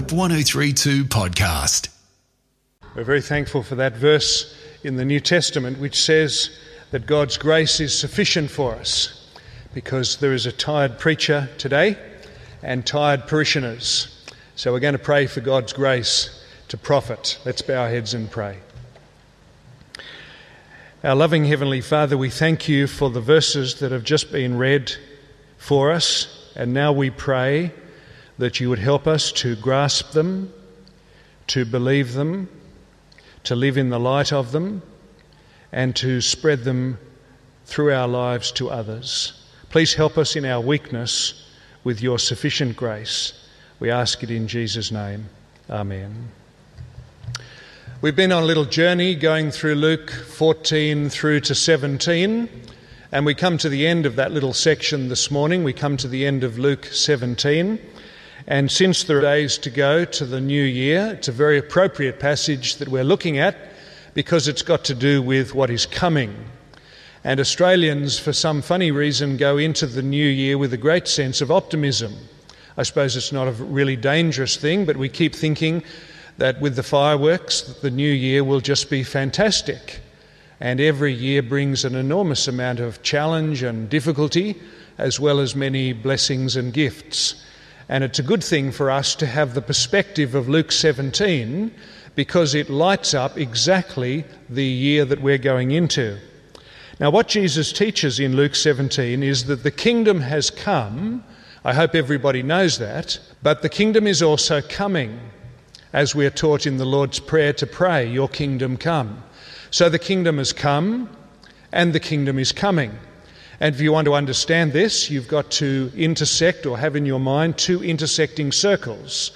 Hope 1032 podcast. We're very thankful for that verse in the New Testament which says that God's grace is sufficient for us because there is a tired preacher today and tired parishioners. So we're going to pray for God's grace to profit. Let's bow our heads and pray. Our loving Heavenly Father, we thank you for the verses that have just been read for us, and now we pray that you would help us to grasp them, to believe them, to live in the light of them, and to spread them through our lives to others. Please help us in our weakness with your sufficient grace. We ask it in Jesus' name. Amen. We've been on a little journey going through Luke 14 through to 17, and we come to the end of that little section this morning. We come to the end of Luke 17. And since there are days to go to the new year, it's a very appropriate passage that we're looking at because it's got to do with what is coming. And Australians, for some funny reason, go into the new year with a great sense of optimism. I suppose it's not a really dangerous thing, but we keep thinking that with the fireworks, the new year will just be fantastic. And every year brings an enormous amount of challenge and difficulty, as well as many blessings and gifts. And it's a good thing for us to have the perspective of Luke 17 because it lights up exactly the year that we're going into. Now, what Jesus teaches in Luke 17 is that the kingdom has come. I hope everybody knows that. But the kingdom is also coming, as we are taught in the Lord's Prayer to pray, Your kingdom come. So the kingdom has come and the kingdom is coming. And if you want to understand this, you've got to intersect or have in your mind two intersecting circles.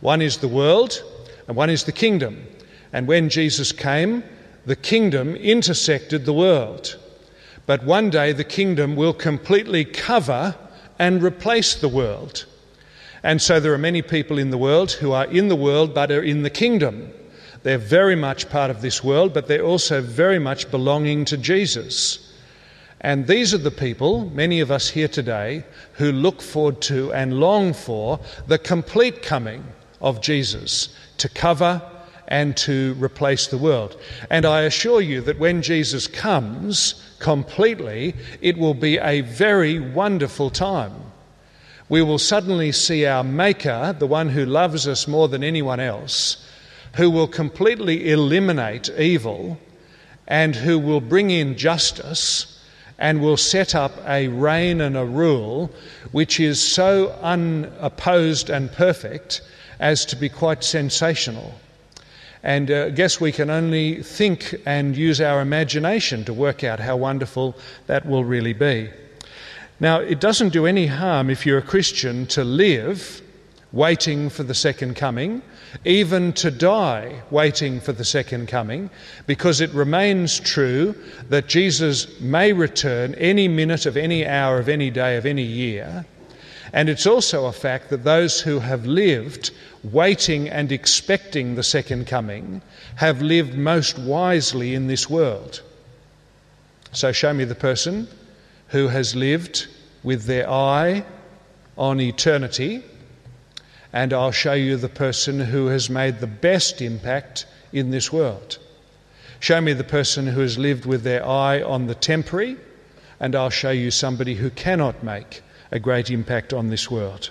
One is the world, and one is the kingdom. And when Jesus came, the kingdom intersected the world. But one day the kingdom will completely cover and replace the world. And so there are many people in the world who are in the world but are in the kingdom. They're very much part of this world, but they're also very much belonging to Jesus. And these are the people, many of us here today, who look forward to and long for the complete coming of Jesus to cover and to replace the world. And I assure you that when Jesus comes completely, it will be a very wonderful time. We will suddenly see our Maker, the one who loves us more than anyone else, who will completely eliminate evil and who will bring in justice and will set up a reign and a rule which is so unopposed and perfect as to be quite sensational. And uh, I guess we can only think and use our imagination to work out how wonderful that will really be. Now, it doesn't do any harm if you're a Christian to live waiting for the second coming even to die waiting for the second coming, because it remains true that Jesus may return any minute of any hour of any day of any year. And it's also a fact that those who have lived waiting and expecting the second coming have lived most wisely in this world. So show me the person who has lived with their eye on eternity and I'll show you the person who has made the best impact in this world. Show me the person who has lived with their eye on the temporary, and I'll show you somebody who cannot make a great impact on this world.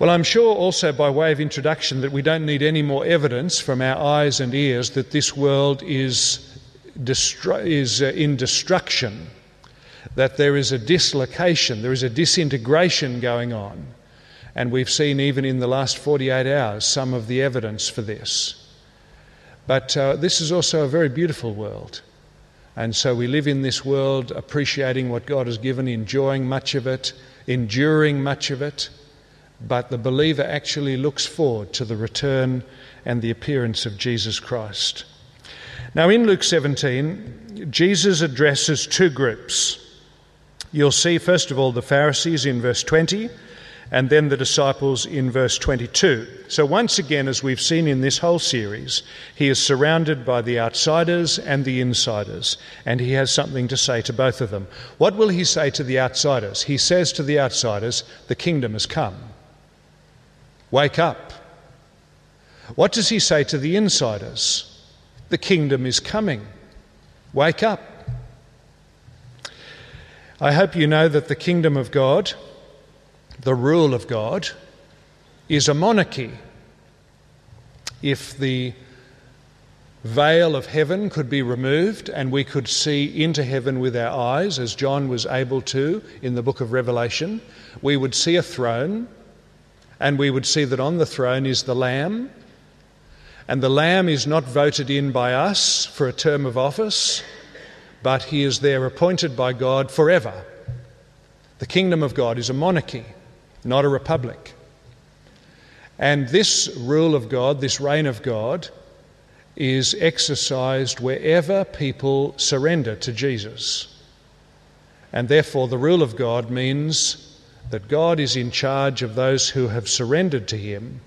Well, I'm sure also by way of introduction that we don't need any more evidence from our eyes and ears that this world is, destru- is uh, in destruction, that there is a dislocation, there is a disintegration going on. And we've seen even in the last 48 hours some of the evidence for this. But uh, this is also a very beautiful world. And so we live in this world appreciating what God has given, enjoying much of it, enduring much of it. But the believer actually looks forward to the return and the appearance of Jesus Christ. Now, in Luke 17, Jesus addresses two groups. You'll see, first of all, the Pharisees in verse 20 and then the disciples in verse 22. So, once again, as we've seen in this whole series, he is surrounded by the outsiders and the insiders, and he has something to say to both of them. What will he say to the outsiders? He says to the outsiders, The kingdom has come. Wake up. What does he say to the insiders? The kingdom is coming. Wake up. I hope you know that the kingdom of God, the rule of God, is a monarchy. If the veil of heaven could be removed and we could see into heaven with our eyes, as John was able to in the book of Revelation, we would see a throne and we would see that on the throne is the Lamb. And the Lamb is not voted in by us for a term of office, but he is there appointed by God forever. The kingdom of God is a monarchy, not a republic. And this rule of God, this reign of God, is exercised wherever people surrender to Jesus. And therefore, the rule of God means that God is in charge of those who have surrendered to Him,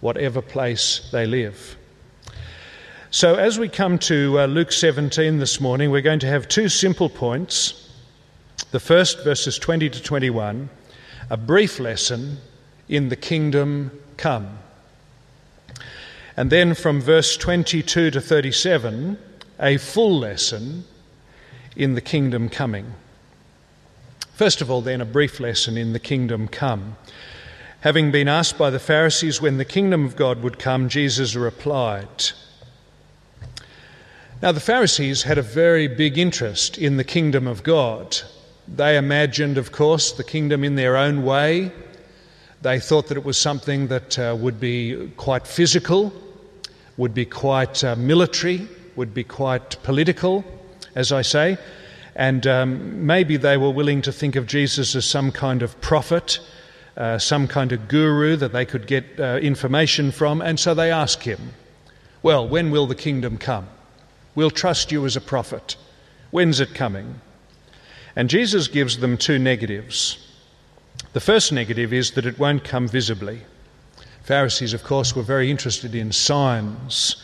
whatever place they live. So, as we come to uh, Luke 17 this morning, we're going to have two simple points. The first, verses 20 to 21, a brief lesson in the kingdom come. And then from verse 22 to 37, a full lesson in the kingdom coming. First of all, then, a brief lesson in the kingdom come. Having been asked by the Pharisees when the kingdom of God would come, Jesus replied, now, the Pharisees had a very big interest in the kingdom of God. They imagined, of course, the kingdom in their own way. They thought that it was something that uh, would be quite physical, would be quite uh, military, would be quite political, as I say. And um, maybe they were willing to think of Jesus as some kind of prophet, uh, some kind of guru that they could get uh, information from. And so they ask him, Well, when will the kingdom come? We'll trust you as a prophet. When's it coming? And Jesus gives them two negatives. The first negative is that it won't come visibly. Pharisees, of course, were very interested in signs.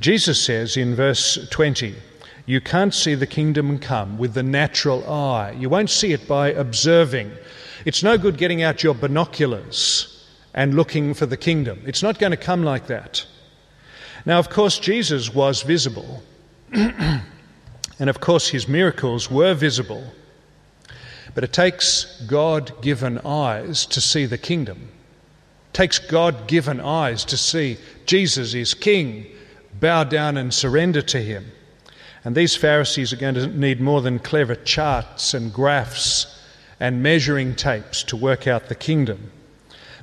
Jesus says in verse 20, You can't see the kingdom come with the natural eye. You won't see it by observing. It's no good getting out your binoculars and looking for the kingdom. It's not going to come like that. Now, of course, Jesus was visible. and of course, his miracles were visible. But it takes God given eyes to see the kingdom. It takes God given eyes to see Jesus is king. Bow down and surrender to him. And these Pharisees are going to need more than clever charts and graphs and measuring tapes to work out the kingdom.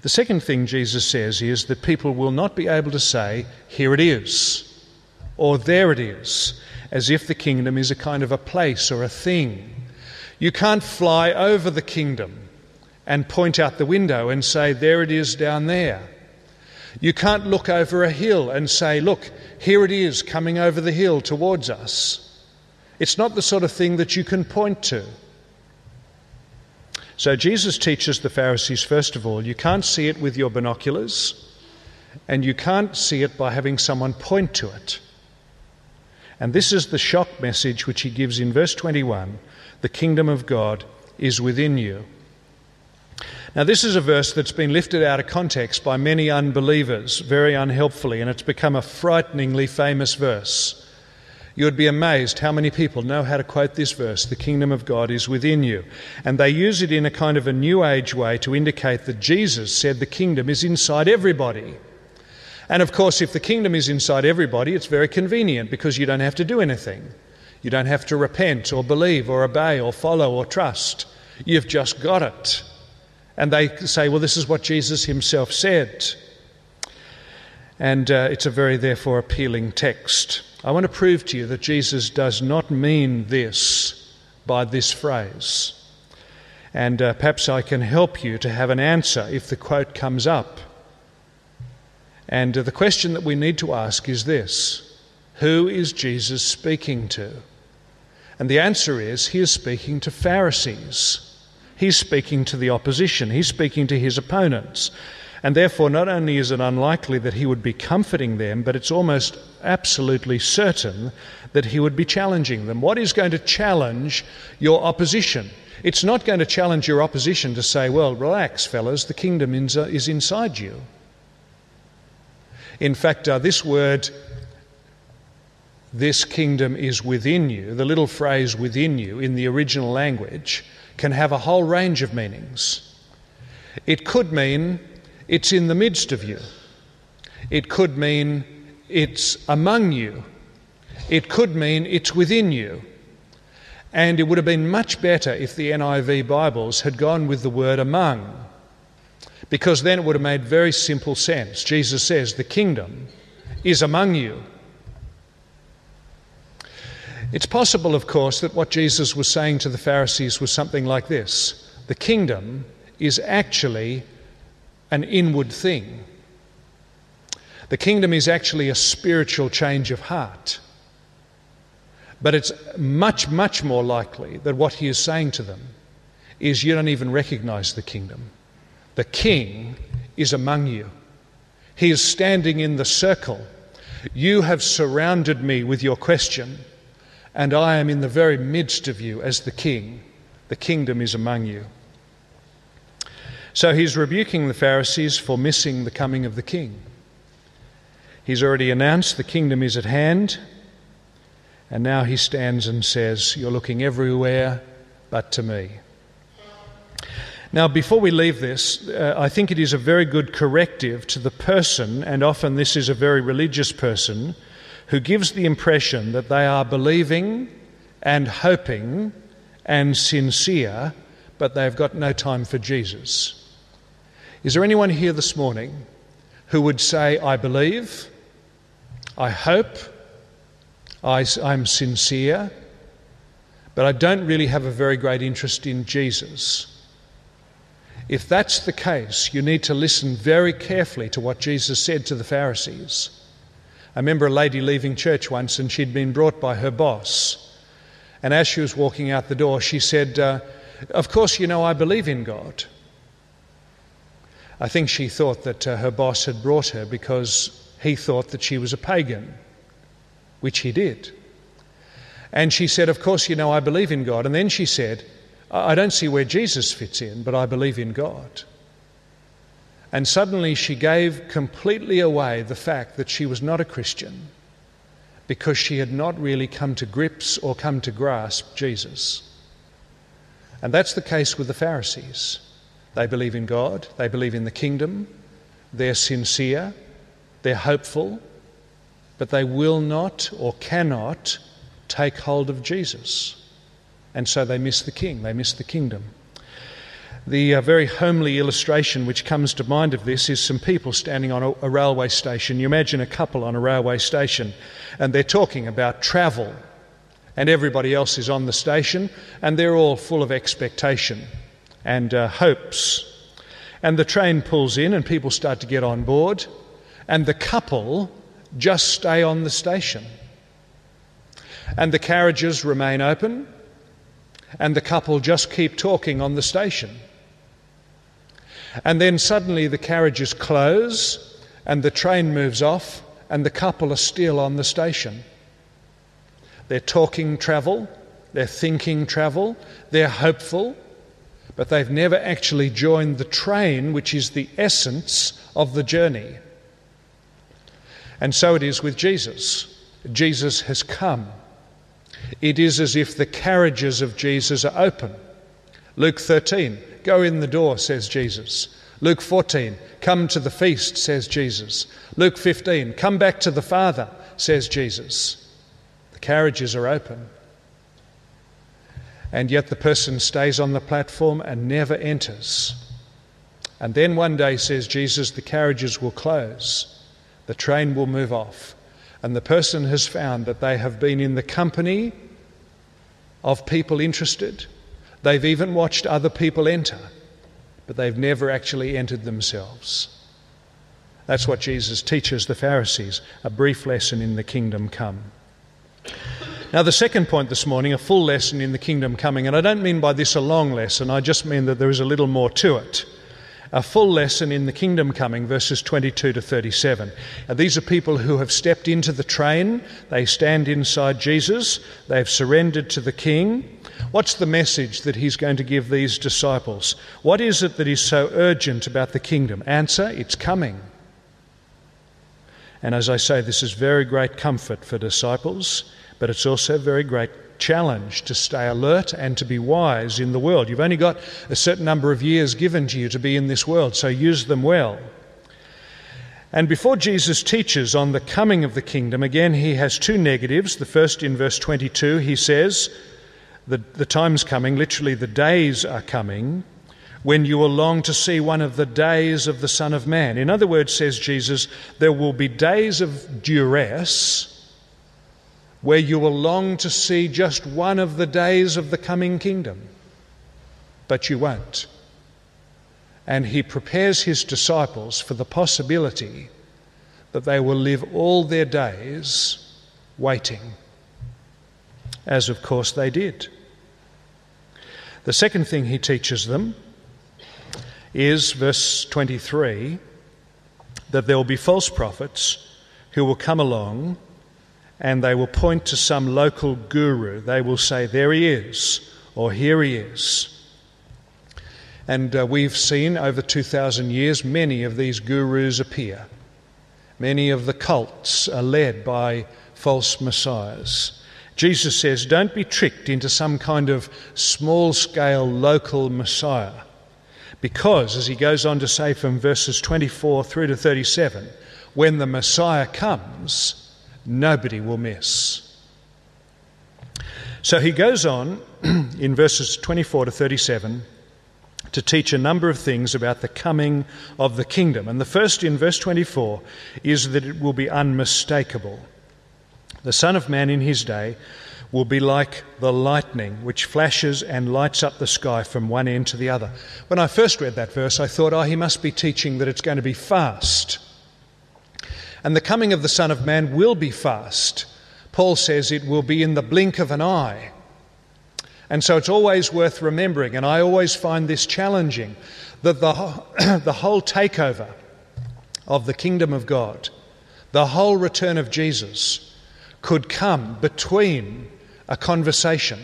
The second thing Jesus says is that people will not be able to say, Here it is or there it is, as if the kingdom is a kind of a place or a thing. You can't fly over the kingdom and point out the window and say, There it is down there. You can't look over a hill and say, Look, here it is coming over the hill towards us. It's not the sort of thing that you can point to. So Jesus teaches the Pharisees, first of all, you can't see it with your binoculars, and you can't see it by having someone point to it. And this is the shock message which he gives in verse 21 the kingdom of God is within you. Now, this is a verse that's been lifted out of context by many unbelievers very unhelpfully, and it's become a frighteningly famous verse. You would be amazed how many people know how to quote this verse the kingdom of God is within you. And they use it in a kind of a new age way to indicate that Jesus said the kingdom is inside everybody. And of course, if the kingdom is inside everybody, it's very convenient because you don't have to do anything. You don't have to repent or believe or obey or follow or trust. You've just got it. And they say, well, this is what Jesus himself said. And uh, it's a very, therefore, appealing text. I want to prove to you that Jesus does not mean this by this phrase. And uh, perhaps I can help you to have an answer if the quote comes up. And uh, the question that we need to ask is this Who is Jesus speaking to? And the answer is he is speaking to Pharisees. He's speaking to the opposition. He's speaking to his opponents. And therefore, not only is it unlikely that he would be comforting them, but it's almost absolutely certain that he would be challenging them. What is going to challenge your opposition? It's not going to challenge your opposition to say, well, relax, fellas, the kingdom is inside you. In fact, uh, this word, this kingdom is within you, the little phrase within you in the original language, can have a whole range of meanings. It could mean it's in the midst of you, it could mean it's among you, it could mean it's within you. And it would have been much better if the NIV Bibles had gone with the word among, because then it would have made very simple sense. Jesus says, The kingdom is among you. It's possible, of course, that what Jesus was saying to the Pharisees was something like this The kingdom is actually an inward thing. The kingdom is actually a spiritual change of heart. But it's much, much more likely that what he is saying to them is you don't even recognize the kingdom. The king is among you, he is standing in the circle. You have surrounded me with your question, and I am in the very midst of you as the king. The kingdom is among you. So he's rebuking the Pharisees for missing the coming of the king. He's already announced the kingdom is at hand, and now he stands and says, You're looking everywhere but to me. Now, before we leave this, uh, I think it is a very good corrective to the person, and often this is a very religious person, who gives the impression that they are believing and hoping and sincere, but they've got no time for Jesus. Is there anyone here this morning who would say, I believe, I hope, I, am sincere, but I don't really have a very great interest in Jesus. If that's the case, you need to listen very carefully to what Jesus said to the Pharisees. I remember a lady leaving church once and she'd been brought by her boss. And as she was walking out the door, she said, uh, Of course, you know, I believe in God. I think she thought that uh, her boss had brought her because he thought that she was a pagan which he did. And she said, Of course, you know, I believe in God. And then she said, I don't see where Jesus fits in, but I believe in God. And suddenly she gave completely away the fact that she was not a Christian because she had not really come to grips or come to grasp Jesus. And that's the case with the Pharisees. They believe in God, they believe in the kingdom, they're sincere, they're hopeful, but they will not or cannot take hold of Jesus. And so they miss the king, they miss the kingdom. The uh, very homely illustration which comes to mind of this is some people standing on a, a railway station. You imagine a couple on a railway station and they're talking about travel, and everybody else is on the station and they're all full of expectation and uh, hopes. And the train pulls in and people start to get on board, and the couple just stay on the station. And the carriages remain open, and the couple just keep talking on the station. And then suddenly the carriages close, and the train moves off, and the couple are still on the station. They're talking travel, they're thinking travel, they're hopeful, but they've never actually joined the train, which is the essence of the journey. And so it is with Jesus. Jesus has come. It is as if the carriages of Jesus are open. Luke 13, go in the door, says Jesus. Luke 14, come to the feast, says Jesus. Luke 15, come back to the Father, says Jesus. The carriages are open. And yet the person stays on the platform and never enters. And then one day, says Jesus, the carriages will close the train will move off. And the person has found that they have been in the company of people interested. They've even watched other people enter, but they've never actually entered themselves. That's what Jesus teaches the Pharisees a brief lesson in the kingdom come. Now, the second point this morning, a full lesson in the kingdom coming, and I don't mean by this a long lesson, I just mean that there is a little more to it a full lesson in the kingdom coming, verses 22 to 37. Now, these are people who have stepped into the train, they stand inside Jesus, they've surrendered to the king. What's the message that he's going to give these disciples? What is it that is so urgent about the kingdom? Answer it's coming. And as I say, this is very great comfort for disciples, but it's also very great challenge to stay alert and to be wise in the world. You've only got a certain number of years given to you to be in this world, so use them well. And before Jesus teaches on the coming of the kingdom, again, he has two negatives. The first in verse 22, he says, The, the time's coming, literally, the days are coming, when you will long to see one of the days of the Son of Man. In other words, says Jesus, there will be days of duress where you will long to see just one of the days of the coming kingdom, but you won't and he prepares his disciples for the possibility that they will live all their days waiting, as of course they did. The second thing he teaches them is, verse 23, that there will be false prophets who will come along and they will point to some local guru. They will say, There he is, or Here he is. And uh, we've seen over 2,000 years many of these gurus appear. Many of the cults are led by false messiahs. Jesus says, Don't be tricked into some kind of small scale local messiah. Because, as he goes on to say from verses 24 through to 37, when the Messiah comes, nobody will miss. So he goes on in verses 24 to 37 to teach a number of things about the coming of the kingdom. And the first in verse 24 is that it will be unmistakable. The Son of Man in his day will be like the lightning which flashes and lights up the sky from one end to the other. When I first read that verse, I thought, oh, he must be teaching that it's going to be fast. And the coming of the Son of Man will be fast. Paul says it will be in the blink of an eye. And so it's always worth remembering, and I always find this challenging, that the, the whole takeover of the kingdom of God, the whole return of Jesus, could come between a conversation.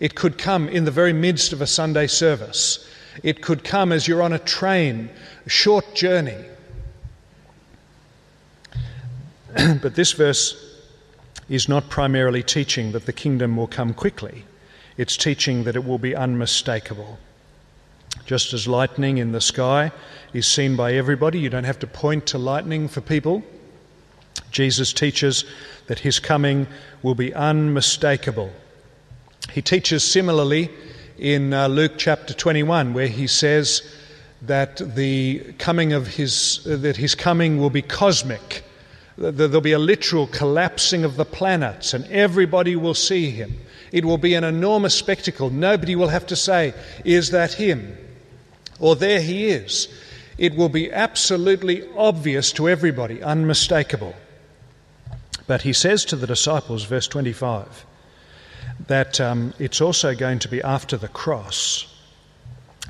It could come in the very midst of a Sunday service. It could come as you're on a train, a short journey. but this verse is not primarily teaching that the kingdom will come quickly. It's teaching that it will be unmistakable. Just as lightning in the sky is seen by everybody, you don't have to point to lightning for people. Jesus teaches that his coming will be unmistakable. He teaches similarly in uh, Luke chapter 21, where he says that the coming of his, uh, that his coming will be cosmic. There'll be a literal collapsing of the planets, and everybody will see him. It will be an enormous spectacle. Nobody will have to say, Is that him? Or there he is. It will be absolutely obvious to everybody, unmistakable. But he says to the disciples, verse 25, that um, it's also going to be after the cross.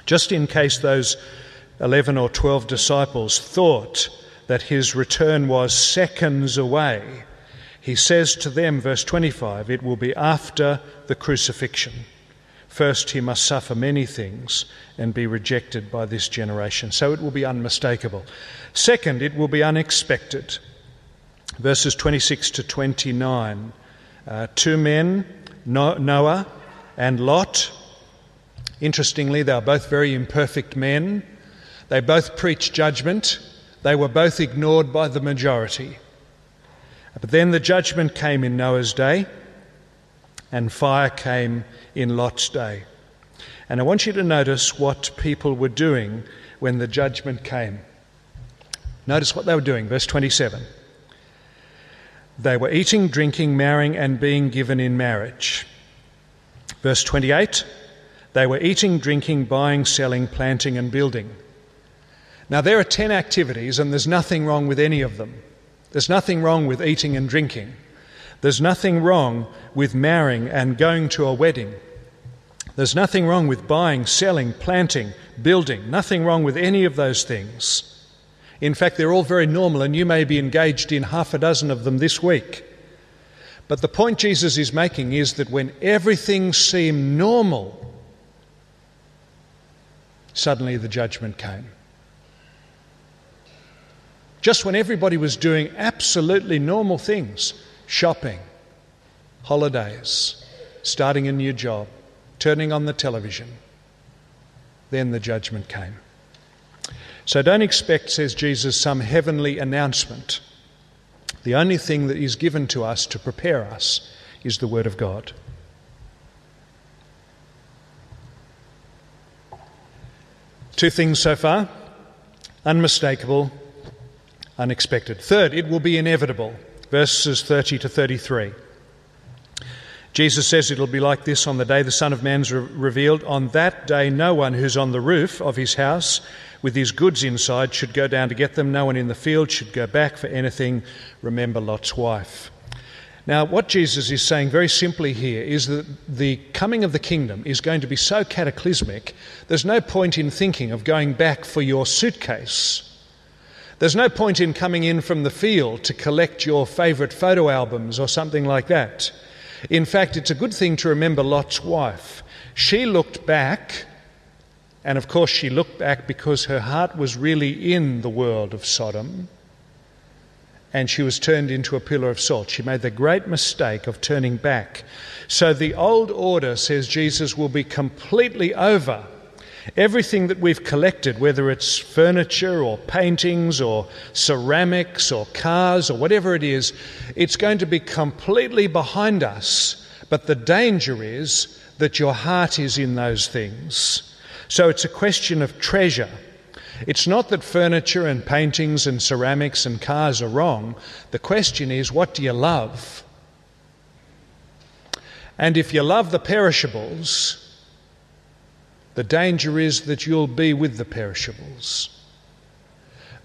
Just in case those 11 or 12 disciples thought that his return was seconds away, he says to them, verse 25, it will be after the crucifixion. First, he must suffer many things and be rejected by this generation. So it will be unmistakable. Second, it will be unexpected. Verses 26 to 29. Uh, two men, Noah and Lot. Interestingly, they are both very imperfect men. They both preach judgment. They were both ignored by the majority. But then the judgment came in Noah's day, and fire came in Lot's day. And I want you to notice what people were doing when the judgment came. Notice what they were doing, verse 27. They were eating, drinking, marrying, and being given in marriage. Verse 28 they were eating, drinking, buying, selling, planting, and building. Now, there are 10 activities, and there's nothing wrong with any of them. There's nothing wrong with eating and drinking. There's nothing wrong with marrying and going to a wedding. There's nothing wrong with buying, selling, planting, building. Nothing wrong with any of those things. In fact, they're all very normal, and you may be engaged in half a dozen of them this week. But the point Jesus is making is that when everything seemed normal, suddenly the judgment came. Just when everybody was doing absolutely normal things shopping, holidays, starting a new job, turning on the television then the judgment came. So don't expect, says Jesus, some heavenly announcement. The only thing that is given to us to prepare us is the Word of God. Two things so far unmistakable, unexpected. Third, it will be inevitable. Verses 30 to 33. Jesus says it'll be like this on the day the Son of Man's re- revealed. On that day, no one who's on the roof of his house with his goods inside should go down to get them. No one in the field should go back for anything. Remember Lot's wife. Now, what Jesus is saying very simply here is that the coming of the kingdom is going to be so cataclysmic, there's no point in thinking of going back for your suitcase. There's no point in coming in from the field to collect your favourite photo albums or something like that. In fact, it's a good thing to remember Lot's wife. She looked back, and of course, she looked back because her heart was really in the world of Sodom, and she was turned into a pillar of salt. She made the great mistake of turning back. So the old order, says Jesus, will be completely over Everything that we've collected, whether it's furniture or paintings or ceramics or cars or whatever it is, it's going to be completely behind us. But the danger is that your heart is in those things. So it's a question of treasure. It's not that furniture and paintings and ceramics and cars are wrong. The question is, what do you love? And if you love the perishables, the danger is that you'll be with the perishables.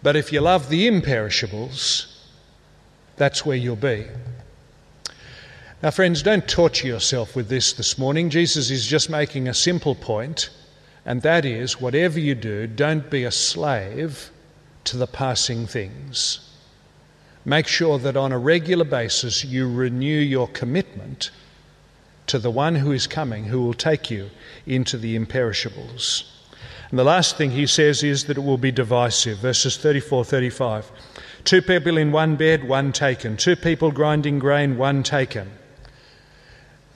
But if you love the imperishables, that's where you'll be. Now, friends, don't torture yourself with this this morning. Jesus is just making a simple point, and that is whatever you do, don't be a slave to the passing things. Make sure that on a regular basis you renew your commitment to the one who is coming, who will take you into the imperishables. And the last thing he says is that it will be divisive. Verses 34 35. Two people in one bed, one taken. Two people grinding grain, one taken.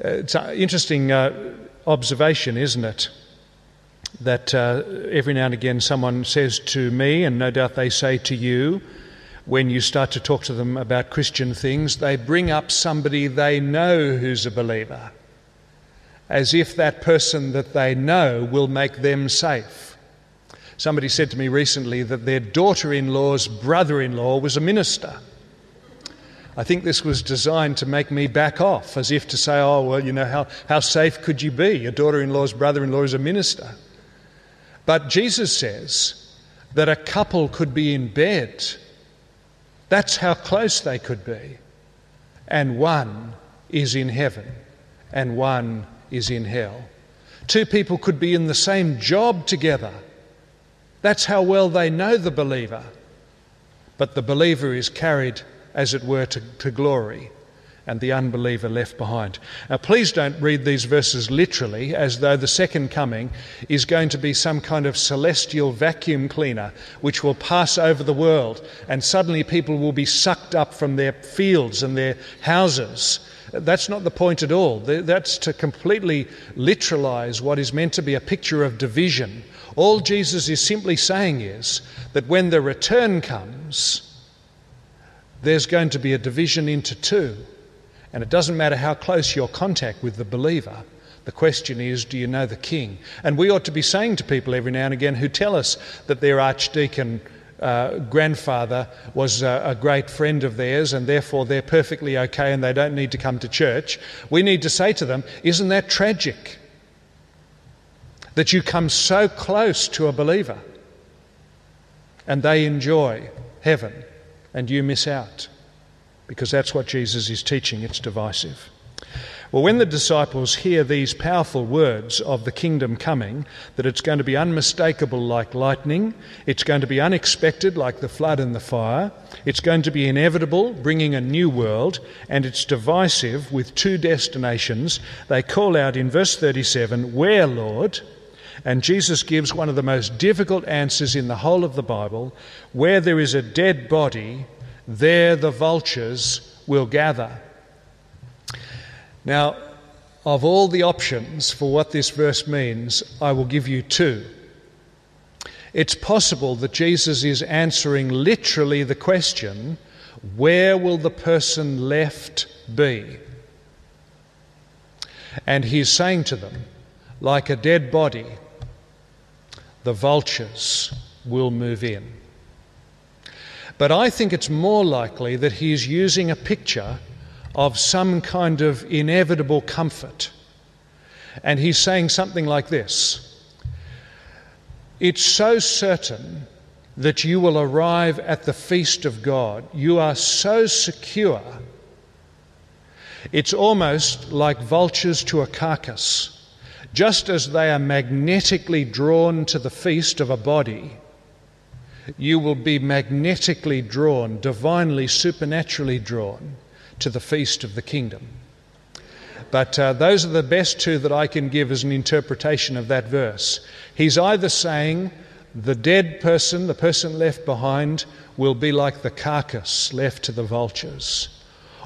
Uh, it's an interesting uh, observation, isn't it? That uh, every now and again someone says to me, and no doubt they say to you, when you start to talk to them about Christian things, they bring up somebody they know who's a believer as if that person that they know will make them safe. Somebody said to me recently that their daughter in law's brother in law was a minister. I think this was designed to make me back off, as if to say, oh, well, you know, how, how safe could you be? Your daughter in law's brother in law is a minister. But Jesus says that a couple could be in bed. That's how close they could be. And one is in heaven, and one is in hell. Two people could be in the same job together. That's how well they know the believer. But the believer is carried, as it were, to, to glory, and the unbeliever left behind. Now, please don't read these verses literally as though the second coming is going to be some kind of celestial vacuum cleaner which will pass over the world, and suddenly people will be sucked up from their fields and their houses that's not the point at all. That's to completely literalize what is meant to be a picture of division. All Jesus is simply saying is that when the return comes, there's going to be a division into two. And it doesn't matter how close your contact with the believer. The question is, do you know the King? And we ought to be saying to people every now and again who tell us that their archdeacon uh, grandfather was a, a, great friend of theirs and therefore they're perfectly okay and they don't need to come to church, we need to say to them, Isn't that tragic? That you come so close to a believer and they enjoy heaven and you miss out because that's what Jesus is teaching. It's divisive. Well, when the disciples hear these powerful words of the kingdom coming, that it's going to be unmistakable like lightning, it's going to be unexpected like the flood and the fire, it's going to be inevitable, bringing a new world, and it's divisive with two destinations, they call out in verse 37, Where, Lord? And Jesus gives one of the most difficult answers in the whole of the Bible where there is a dead body, there the vultures will gather. Now, of all the options for what this verse means, I will give you two. It's possible that Jesus is answering literally the question where will the person left be? And he's saying to them, like a dead body, the vultures will move in. But I think it's more likely that he's using a picture of some kind of inevitable comfort. And he's saying something like this It's so certain that you will arrive at the feast of God. You are so secure. It's almost like vultures to a carcass. Just as they are magnetically drawn to the feast of a body, you will be magnetically drawn, divinely, supernaturally drawn to the feast of the kingdom. But uh, those are the best two that I can give as an interpretation of that verse. He's either saying the dead person, the person left behind, will be like the carcass left to the vultures,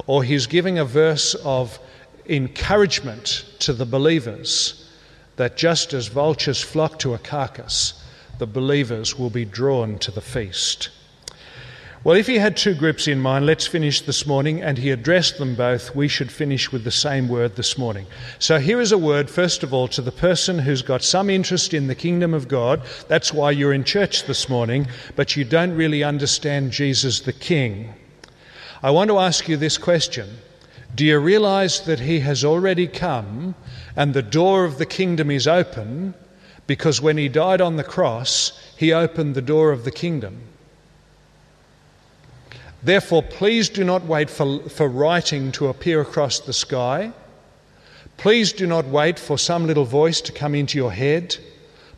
or he's giving a verse of encouragement to the believers that just as vultures flock to a carcass, the believers will be drawn to the feast. Well, if he had two groups in mind, let's finish this morning, and he addressed them both, we should finish with the same word this morning. So here is a word, first of all, to the person who's got some interest in the kingdom of God. That's why you're in church this morning, but you don't really understand Jesus the King. I want to ask you this question Do you realize that he has already come and the door of the kingdom is open? Because when he died on the cross, he opened the door of the kingdom. Therefore, please do not wait for, for writing to appear across the sky. Please do not wait for some little voice to come into your head.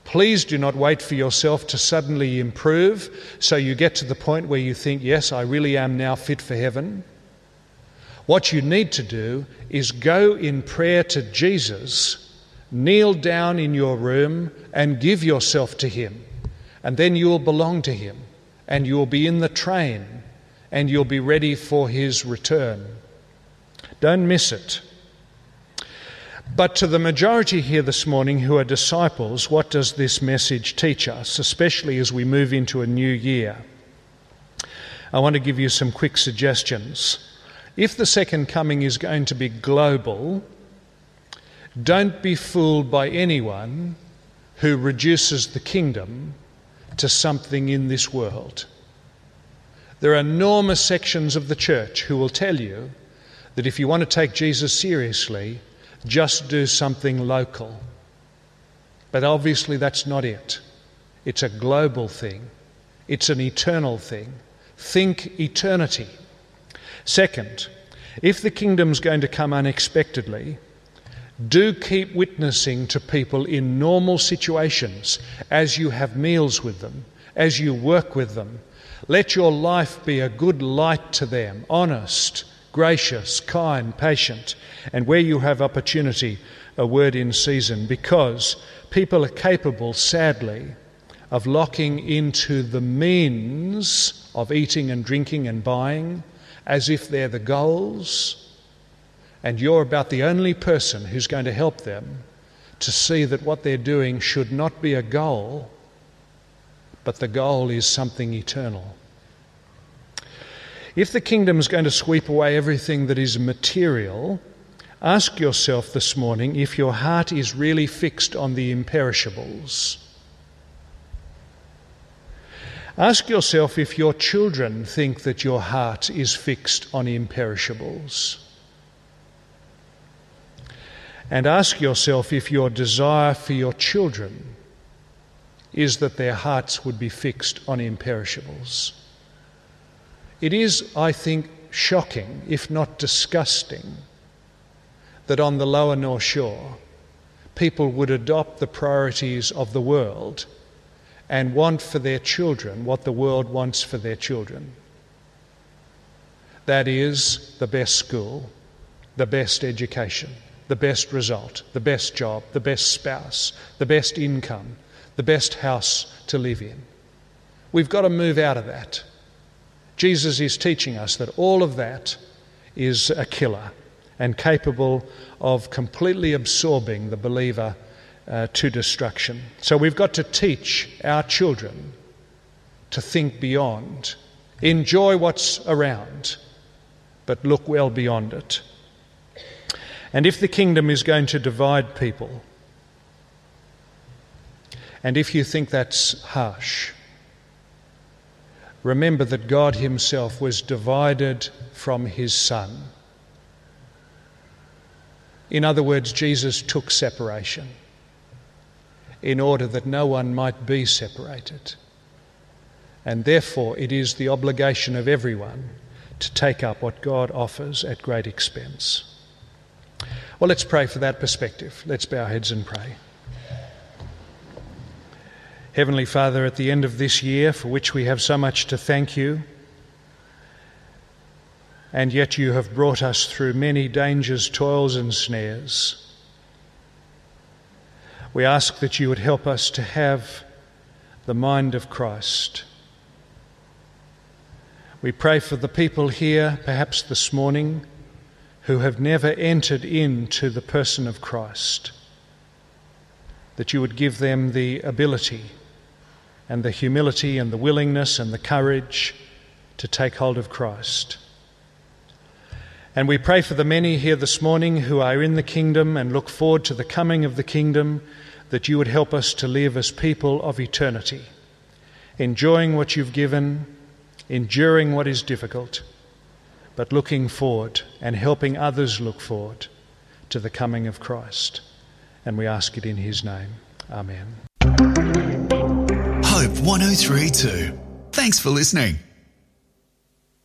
Please do not wait for yourself to suddenly improve so you get to the point where you think, yes, I really am now fit for heaven. What you need to do is go in prayer to Jesus kneel down in your room and give yourself to Him. And then you will belong to Him and you will be in the train and you'll be ready for His return. Don't miss it. But to the majority here this morning who are disciples, what does this message teach us, especially as we move into a new year? I want to give you some quick suggestions. If the second coming is going to be global, don't be fooled by anyone who reduces the kingdom to something in this world. There are enormous sections of the church who will tell you that if you want to take Jesus seriously, just do something local. But obviously, that's not it. It's a global thing, it's an eternal thing. Think eternity. Second, if the kingdom's going to come unexpectedly, do keep witnessing to people in normal situations as you have meals with them, as you work with them. Let your life be a good light to them, honest, gracious, kind, patient, and where you have opportunity, a word in season, because people are capable, sadly, of locking into the means of eating and drinking and buying as if they're the goals and you're about the only person who's going to help them to see that what they're doing should not be a goal, but the goal is something eternal. If the kingdom is going to sweep away everything that is material, ask yourself this morning if your heart is really fixed on the imperishables. Ask yourself if your children think that your heart is fixed on imperishables. And ask yourself if your desire for your children is that their hearts would be fixed on imperishables. It is, I think, shocking, if not disgusting, that on the lower North Shore, people would adopt the priorities of the world and want for their children what the world wants for their children. That is the best school, the best education, the best result, the best job, the best spouse, the best income, the best house to live in. We've got to move out of that. Jesus is teaching us that all of that is a killer and capable of completely absorbing the believer uh, to destruction. So we've got to teach our children to think beyond, enjoy what's around, but look well beyond it. And if the kingdom is going to divide people, and if you think that's harsh, remember that God Himself was divided from His Son. In other words, Jesus took separation in order that no one might be separated. And therefore, it is the obligation of everyone to take up what God offers at great expense. Well, let's pray for that perspective. Let's bow our heads and pray. Heavenly Father, at the end of this year, for which we have so much to thank you, and yet you have brought us through many dangers, toils, and snares. We ask that you would help us to have the mind of Christ. We pray for the people here, perhaps this morning, who have never entered into the person of Christ, that you would give them the ability and the humility and the willingness and the courage to take hold of Christ. And we pray for the many here this morning who are in the kingdom and look forward to the coming of the kingdom, that you would help us to live as people of eternity, enjoying what you've given, enduring what is difficult, but looking forward and helping others look forward to the coming of Christ. And we ask it in his name. Amen. Hope 1032. Thanks for listening.